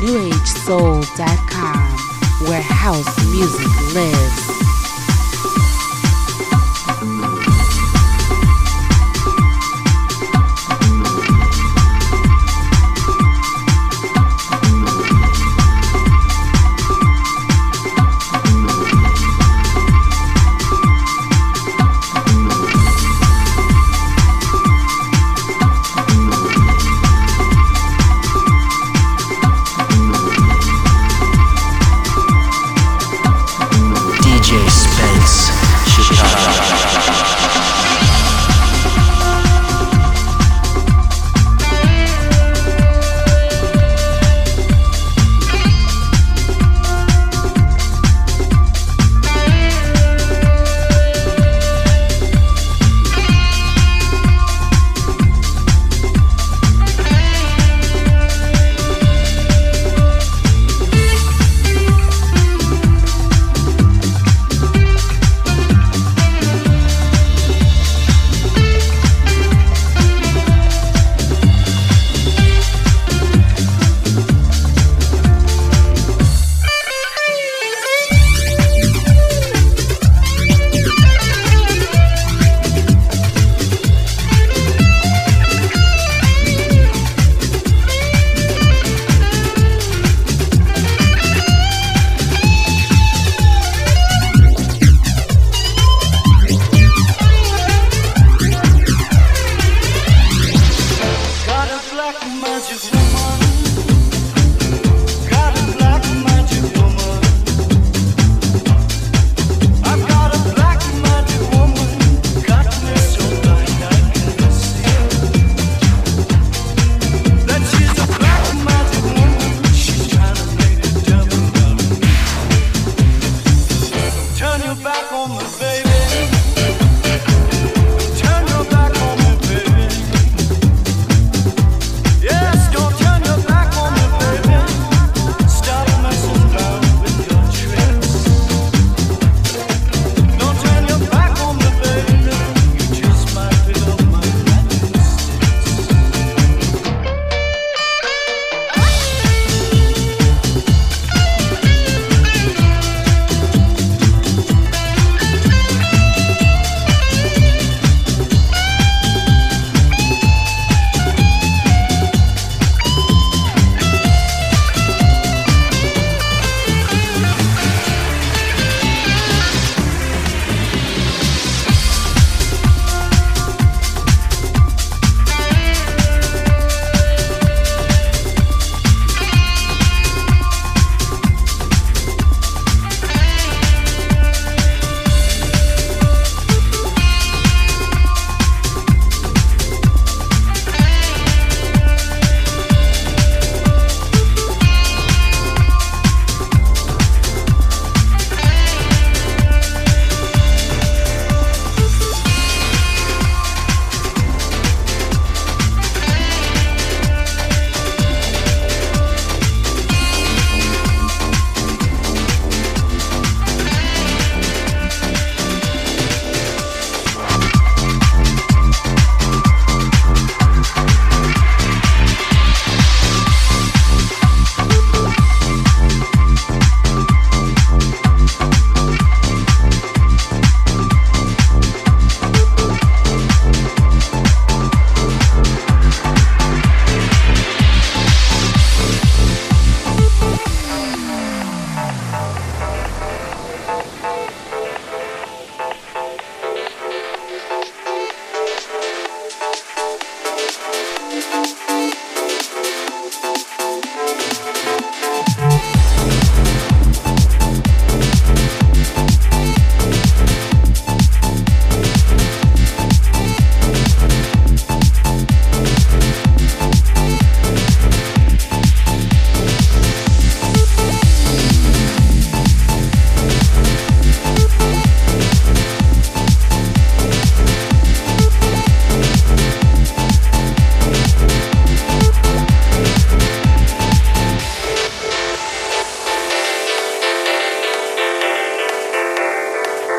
newagesoul.com, where house music lives.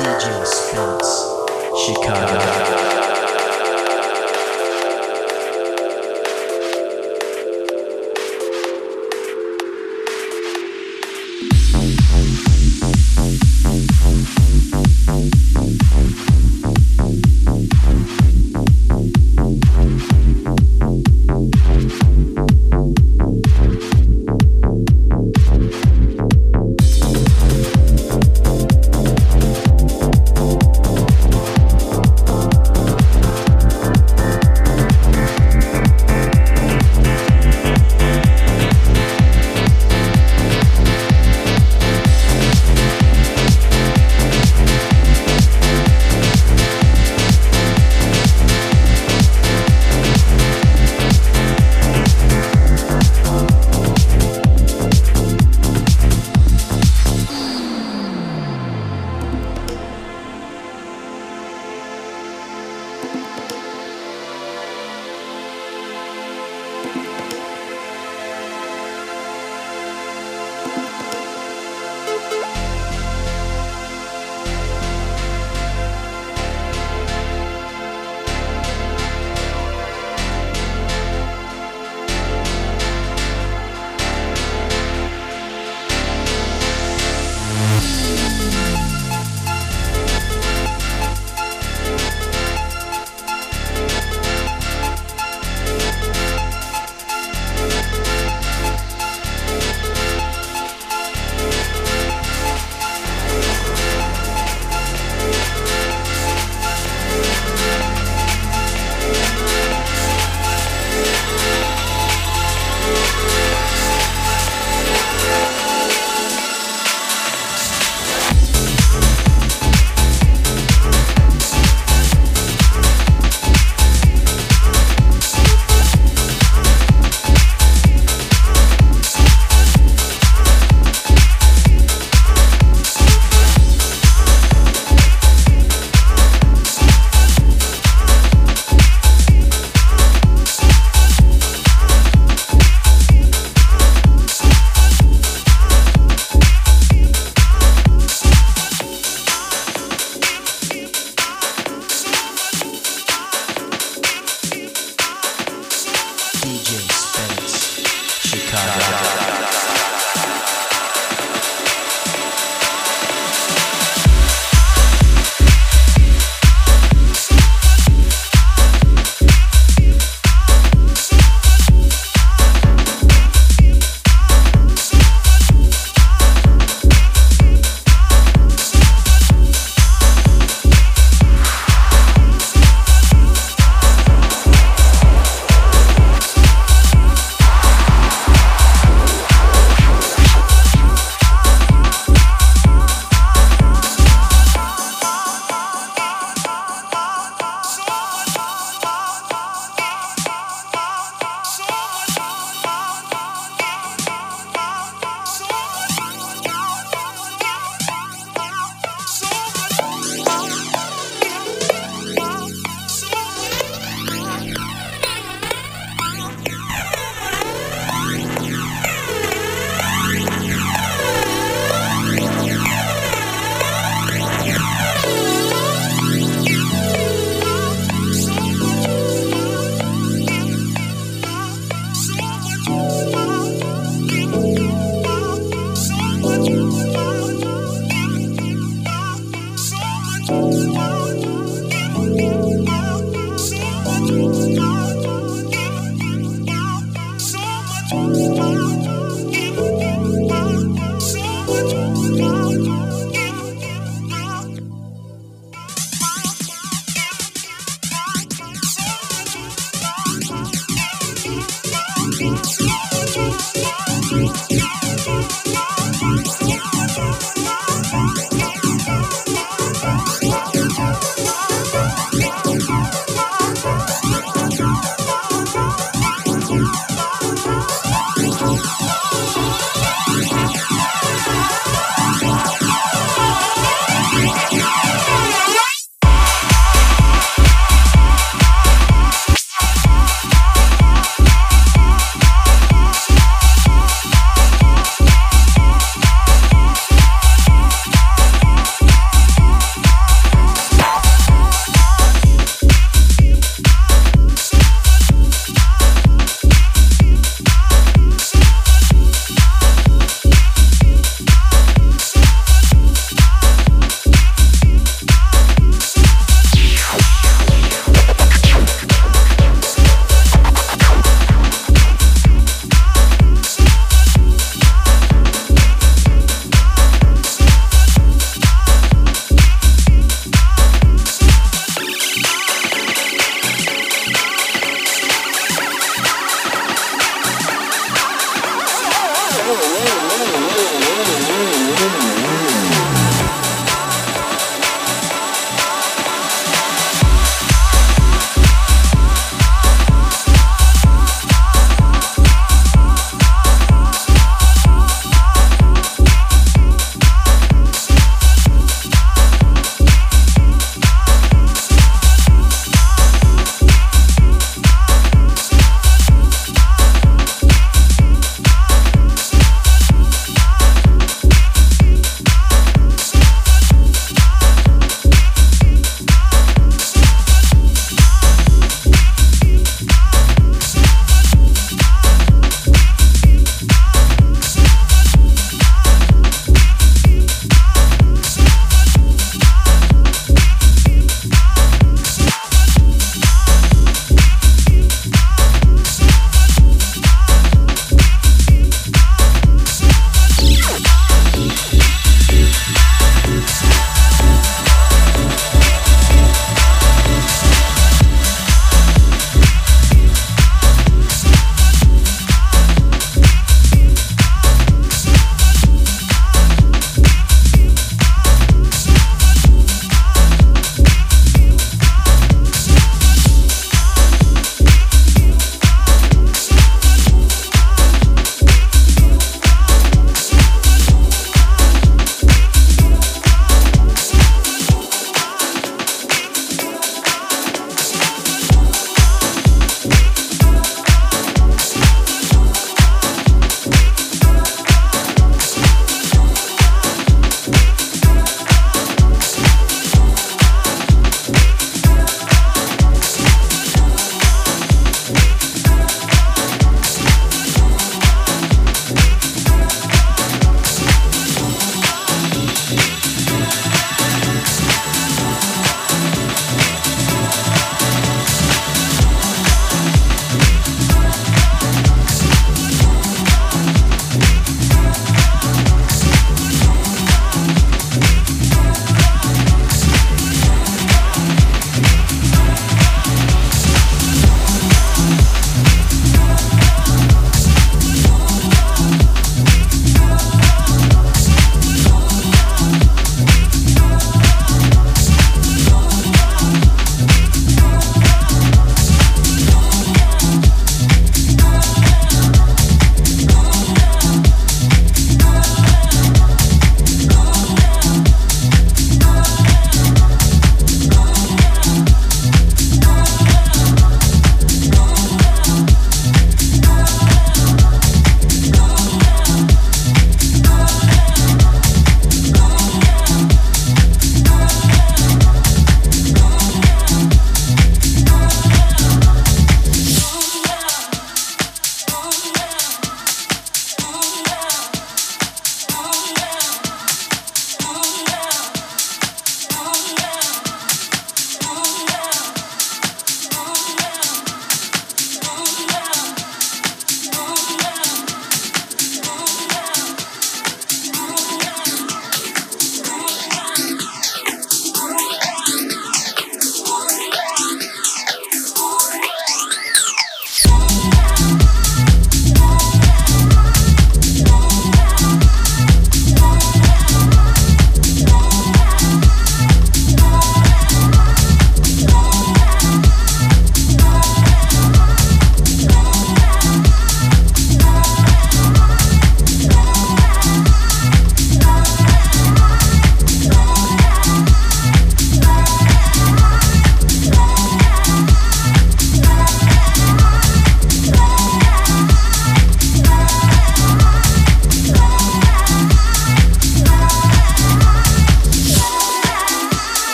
DJ Spence, Chicago. Chicago.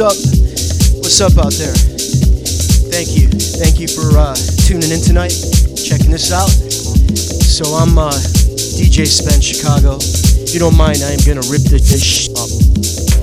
What's up? What's up out there? Thank you. Thank you for uh, tuning in tonight, checking this out. So I'm uh, DJ Spence Chicago. If you don't mind, I am gonna rip this, this up.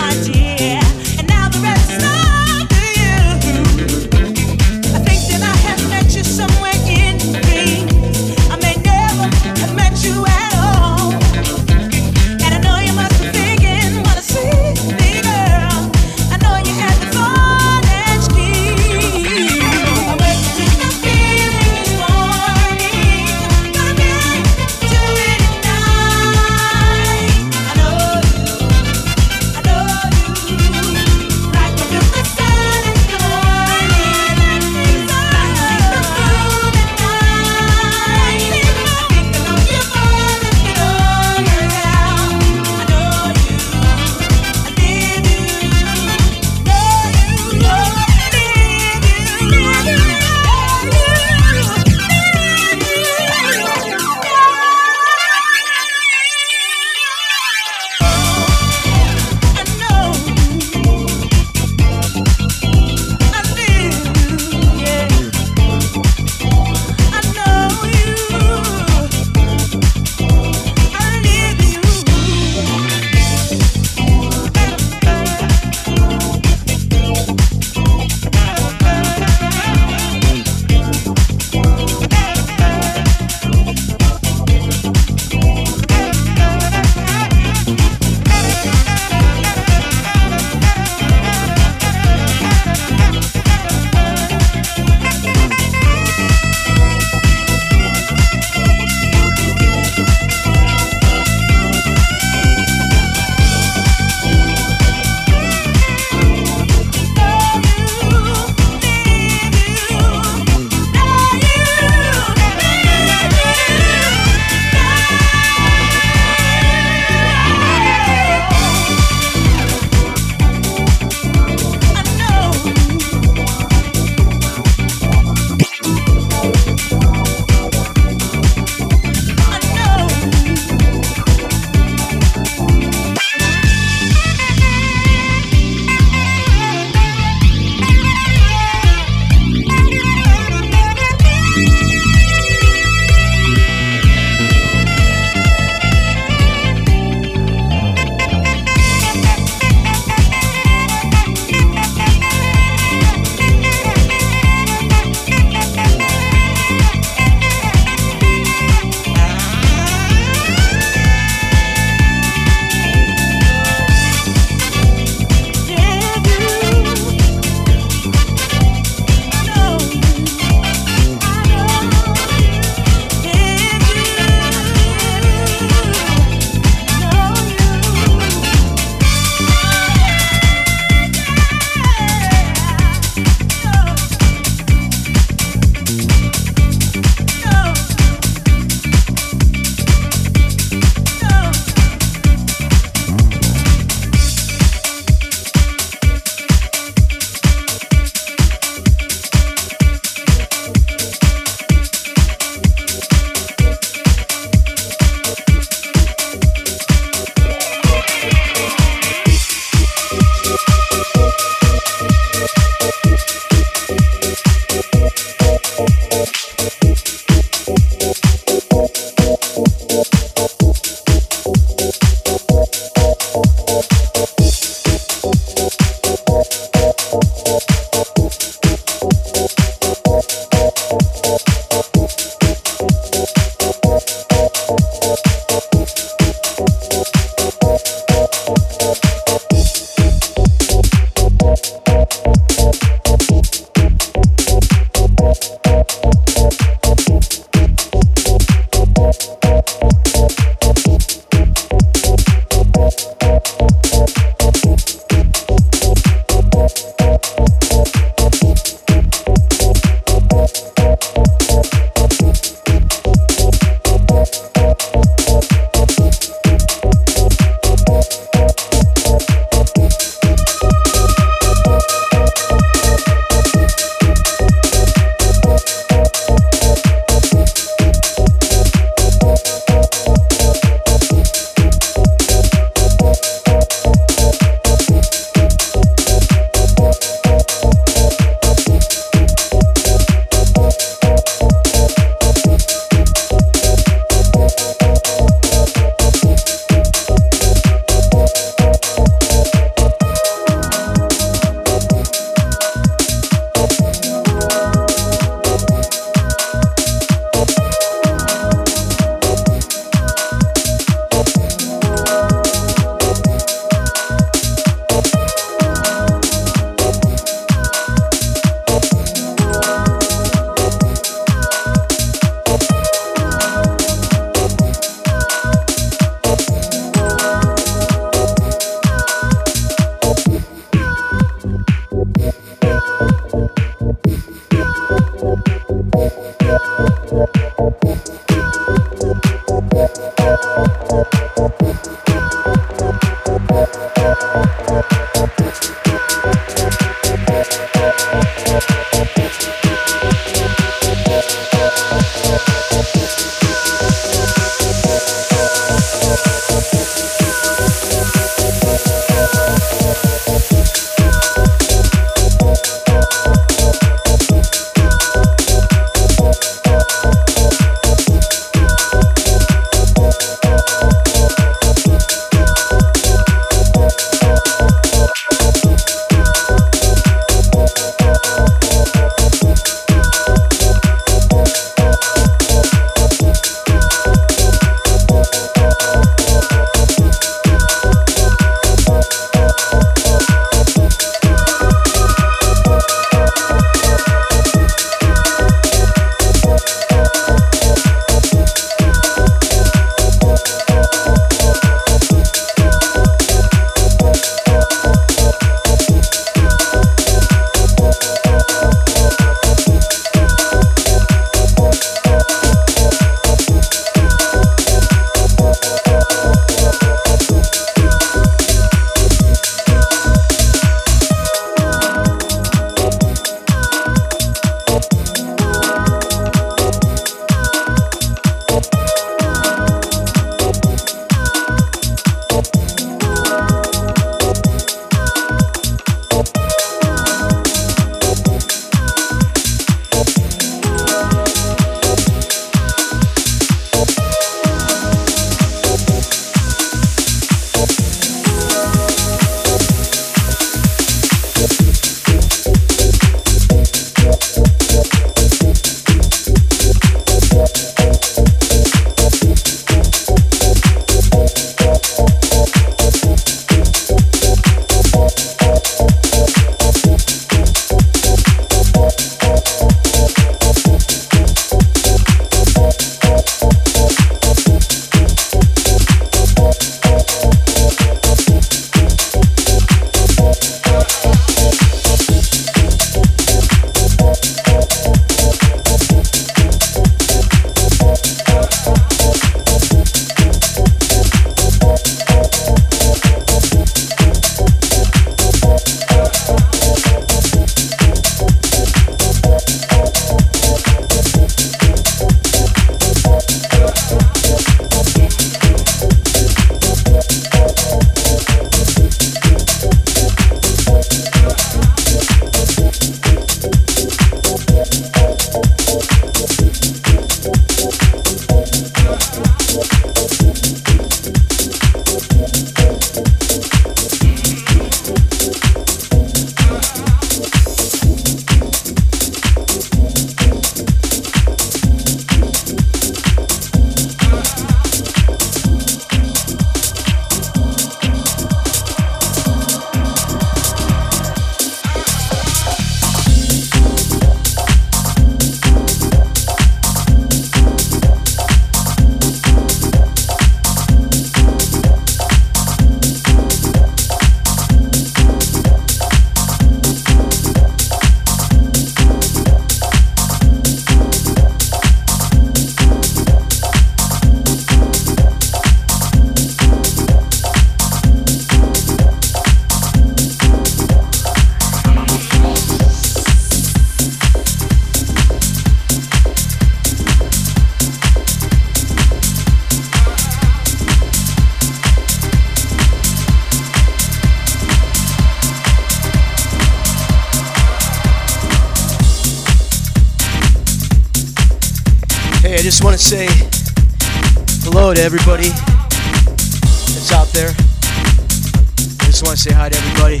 To everybody that's out there. I just want to say hi to everybody.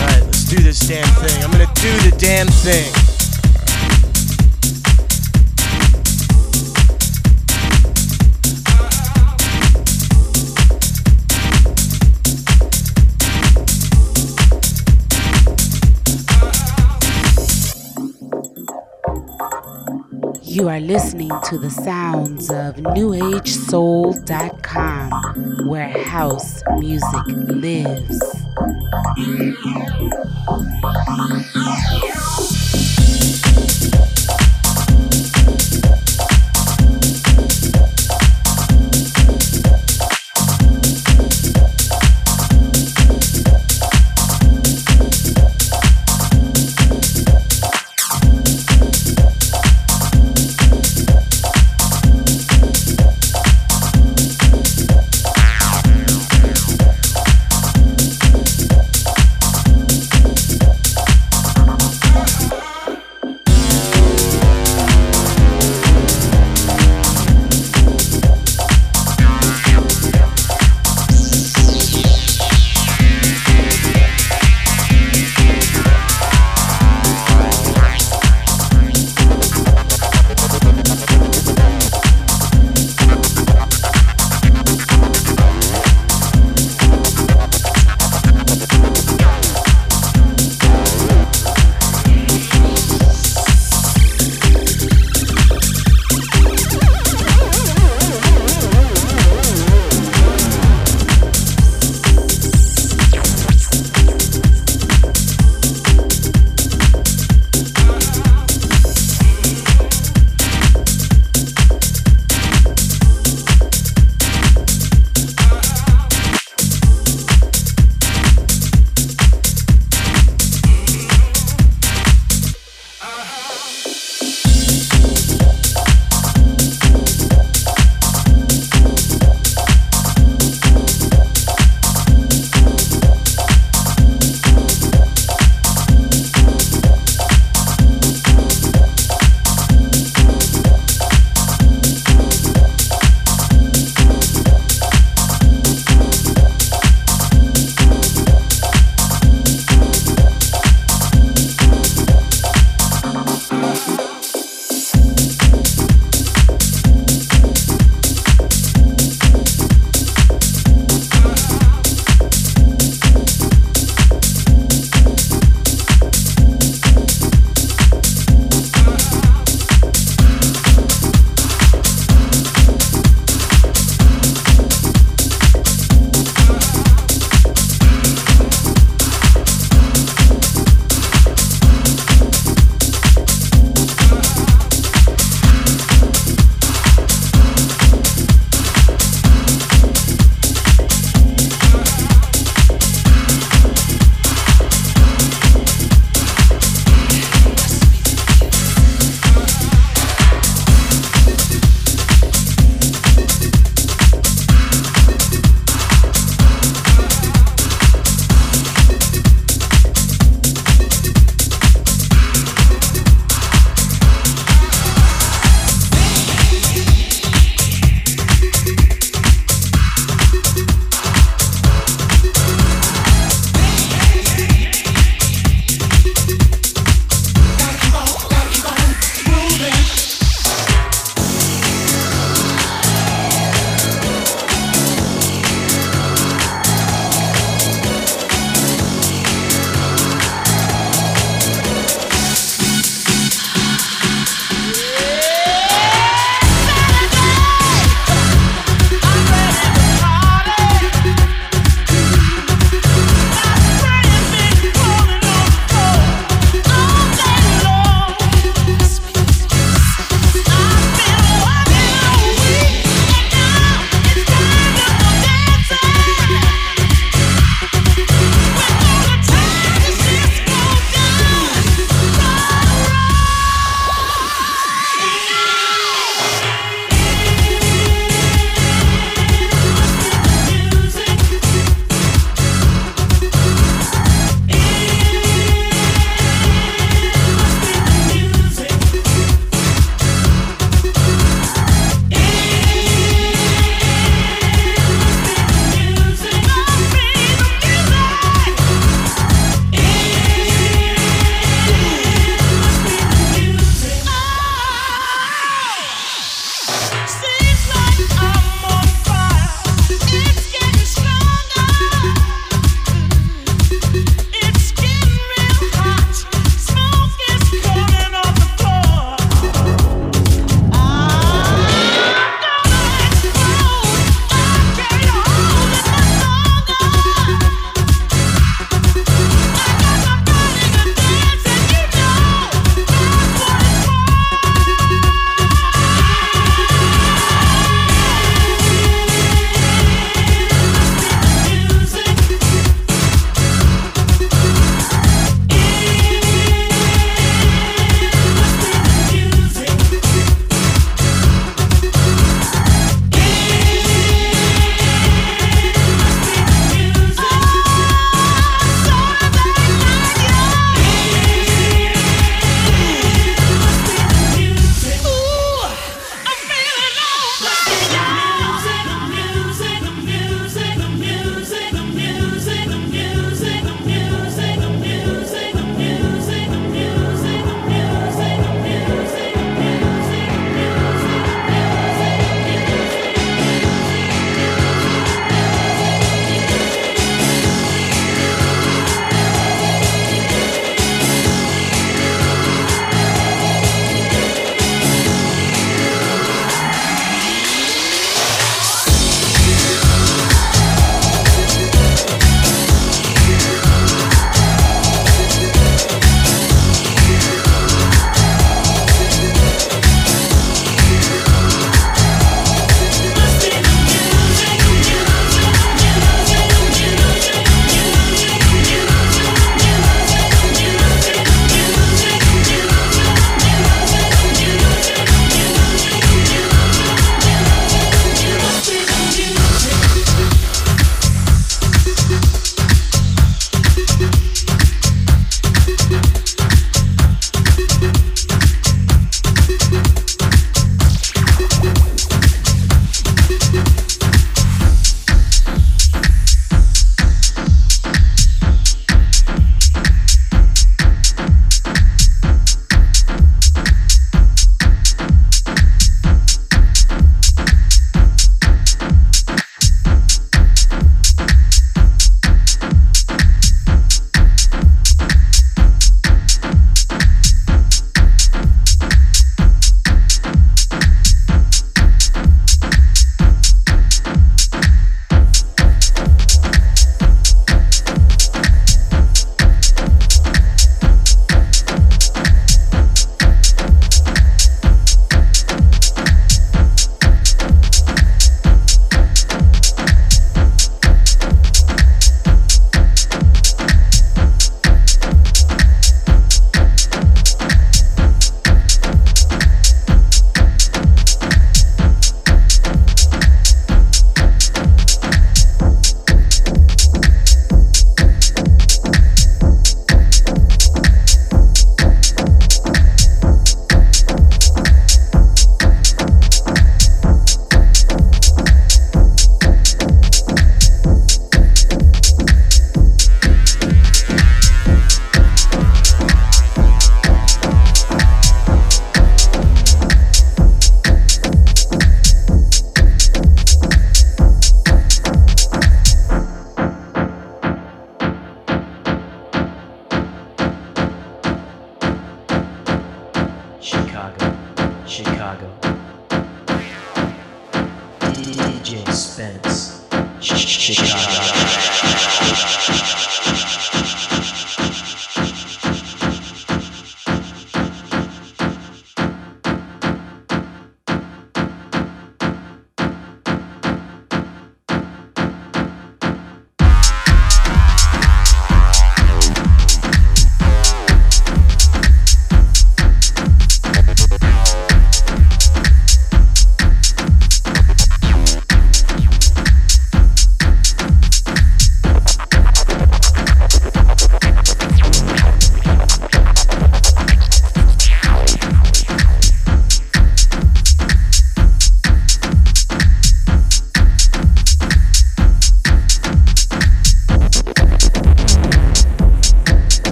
Alright, let's do this damn thing. I'm to do the damn thing. You are listening to the sounds NewAgeSoul.com, where house music lives.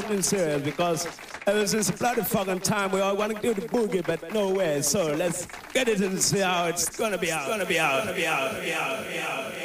Something serious because ever since bloody fucking time we all want to do the boogie, but no way. So let's get it and see how it's gonna be out. Gonna be out. Gonna be out. Gonna be out. Gonna be out.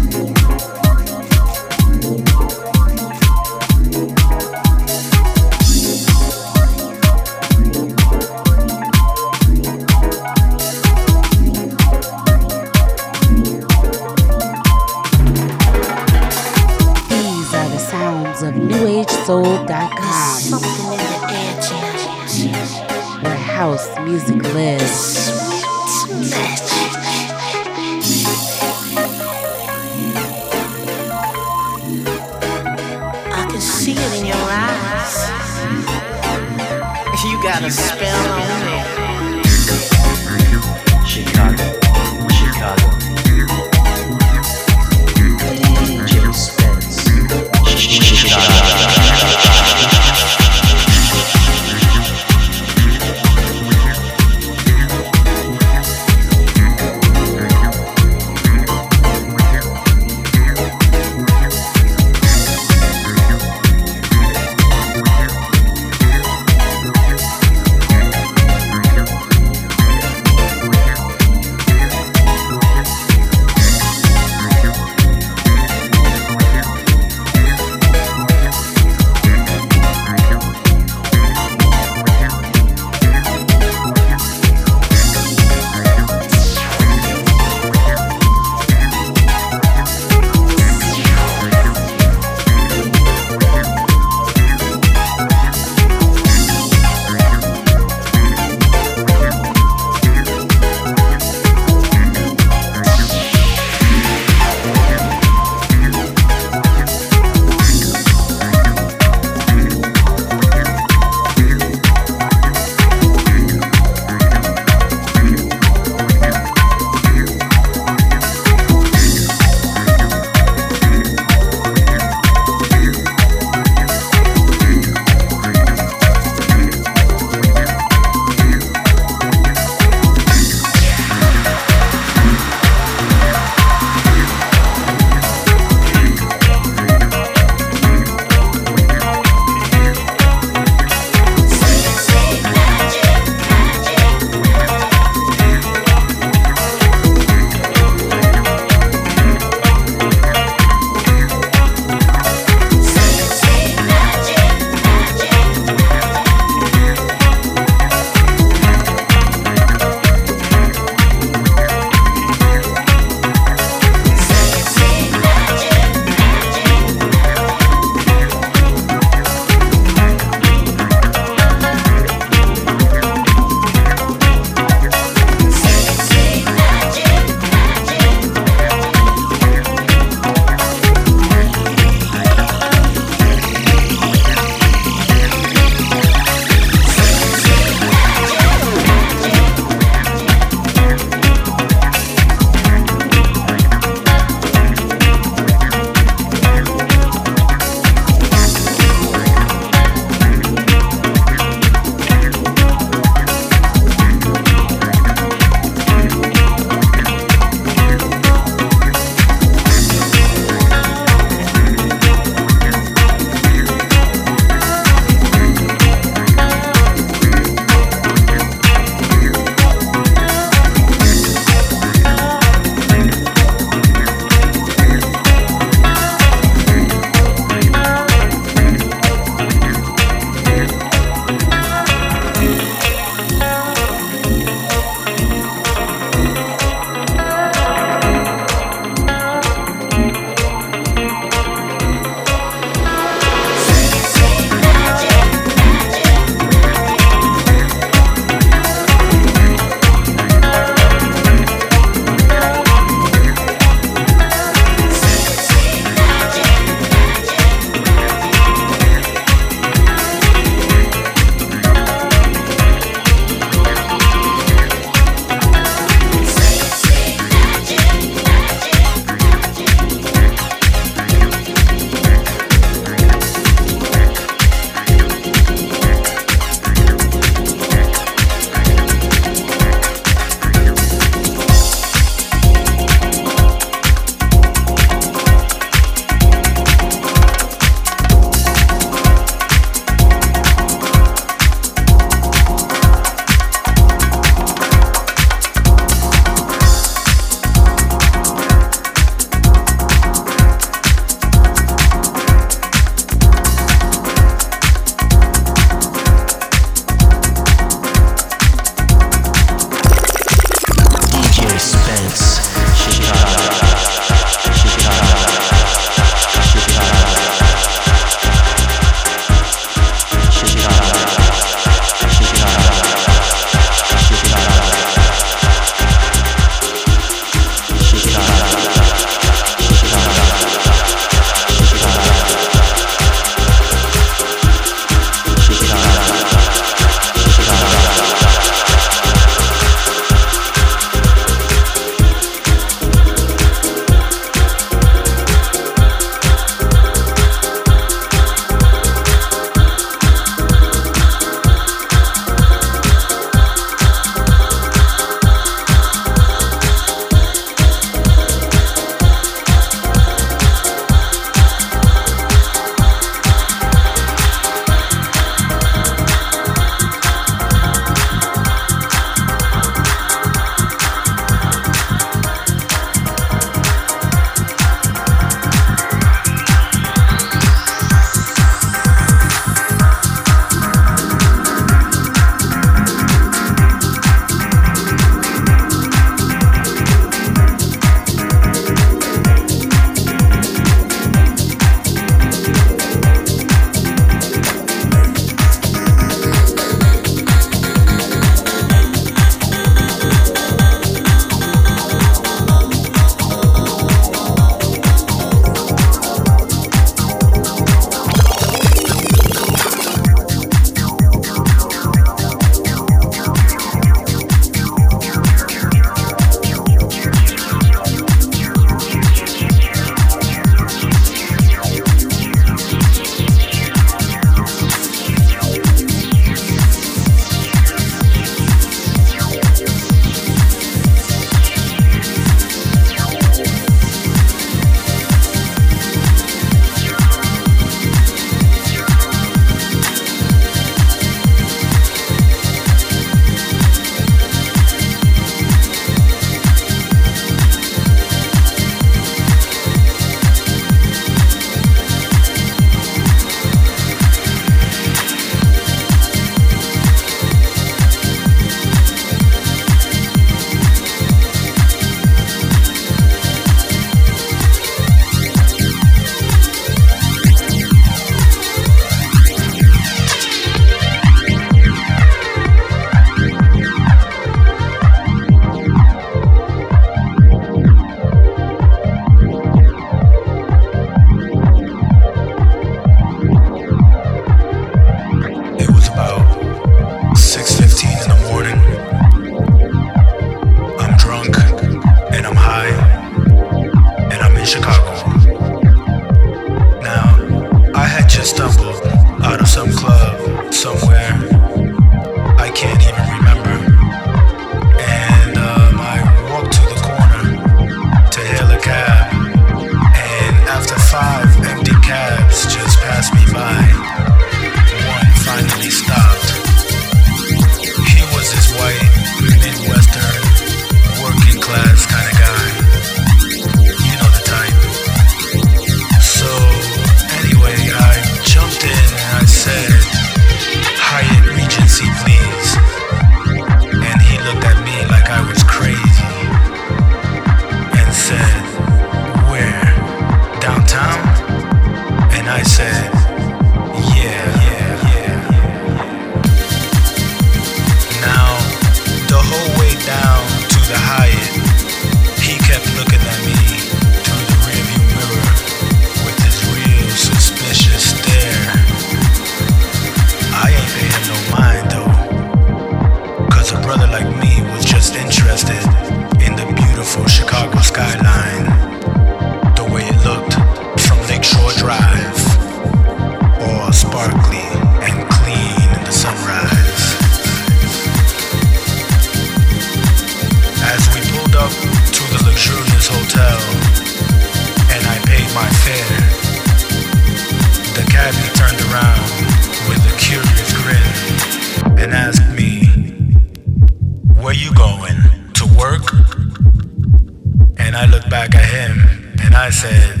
I said,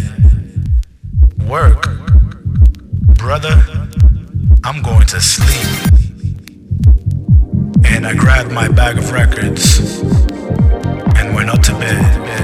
Work, brother, I'm going to sleep. And I grabbed my bag of records and went up to bed.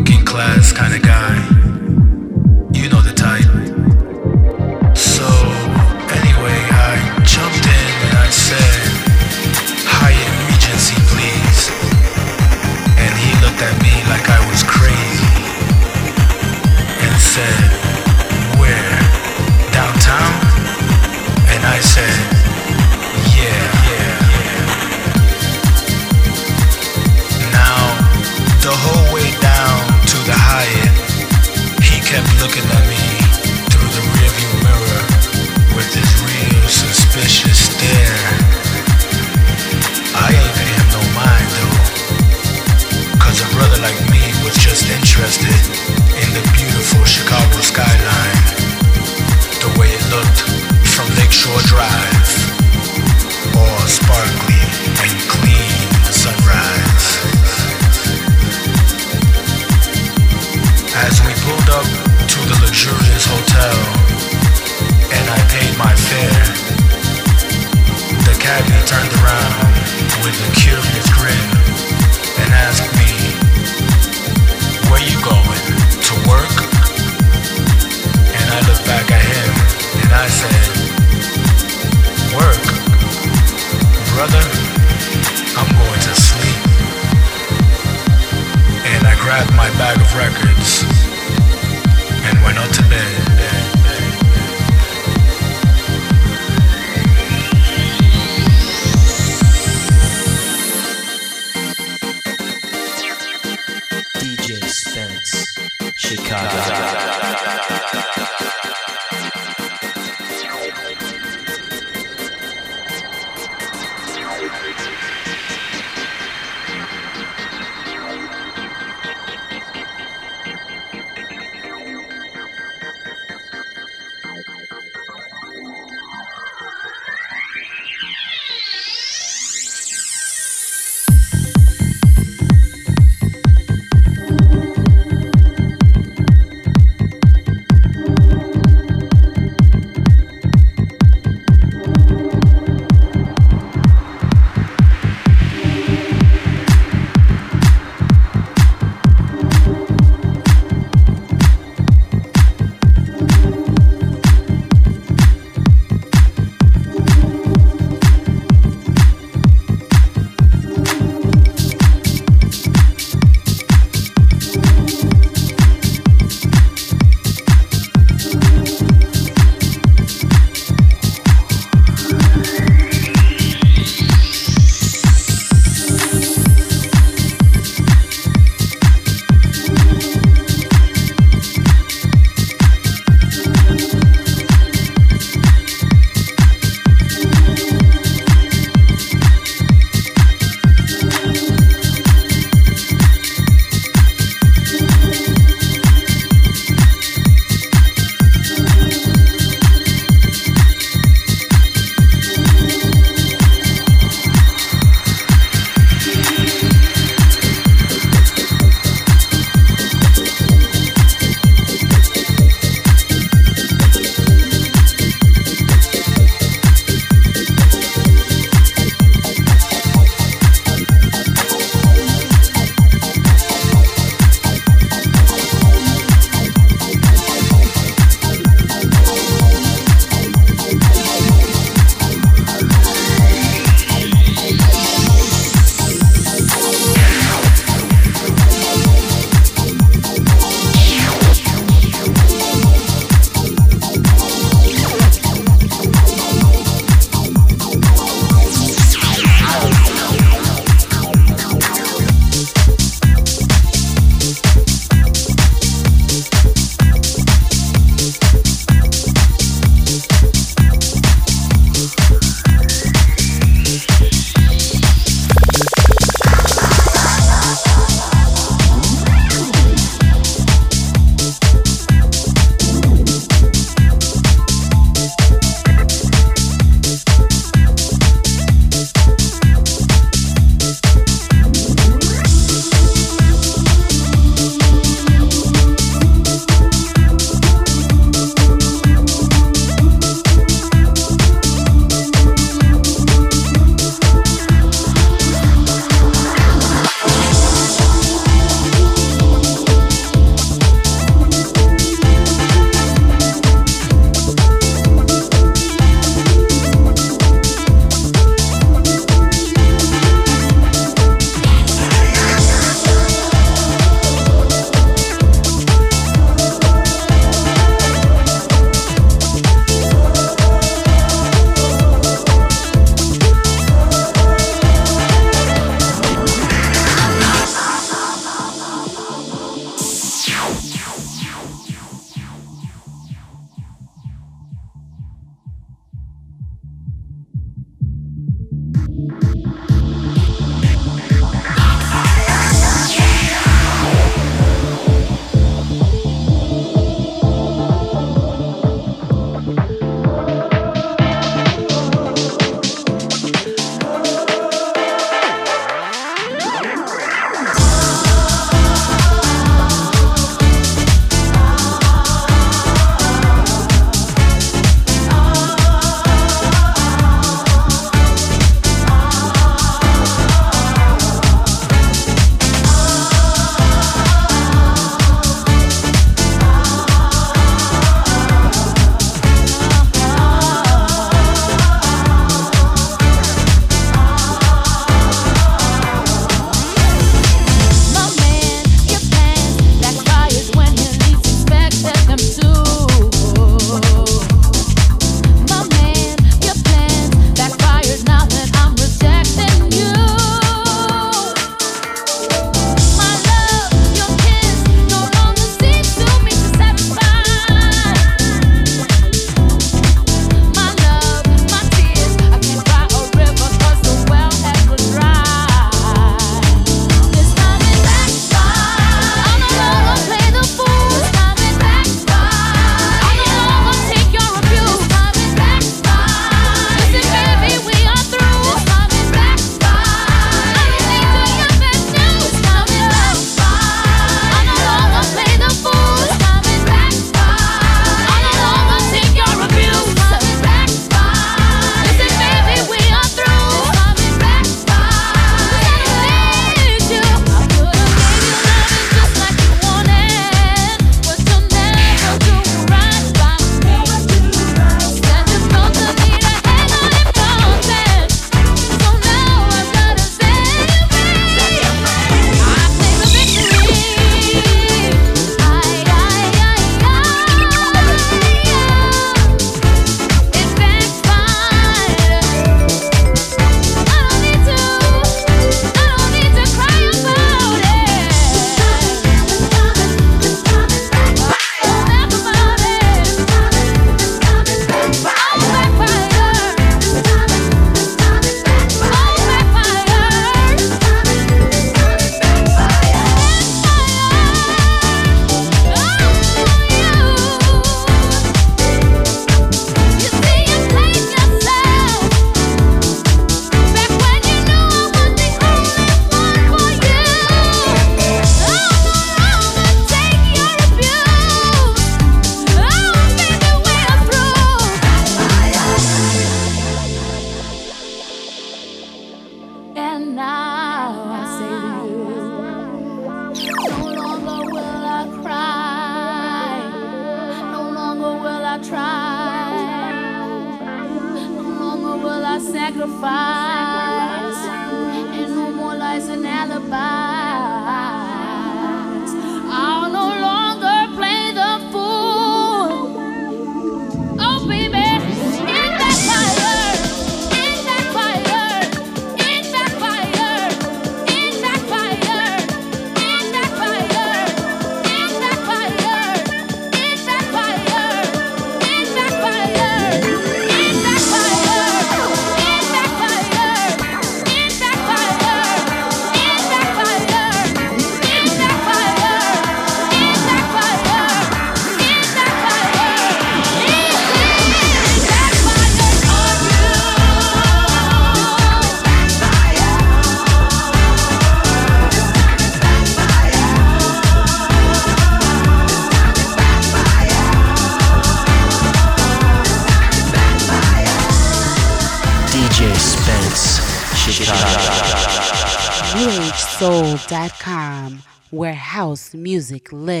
music, live.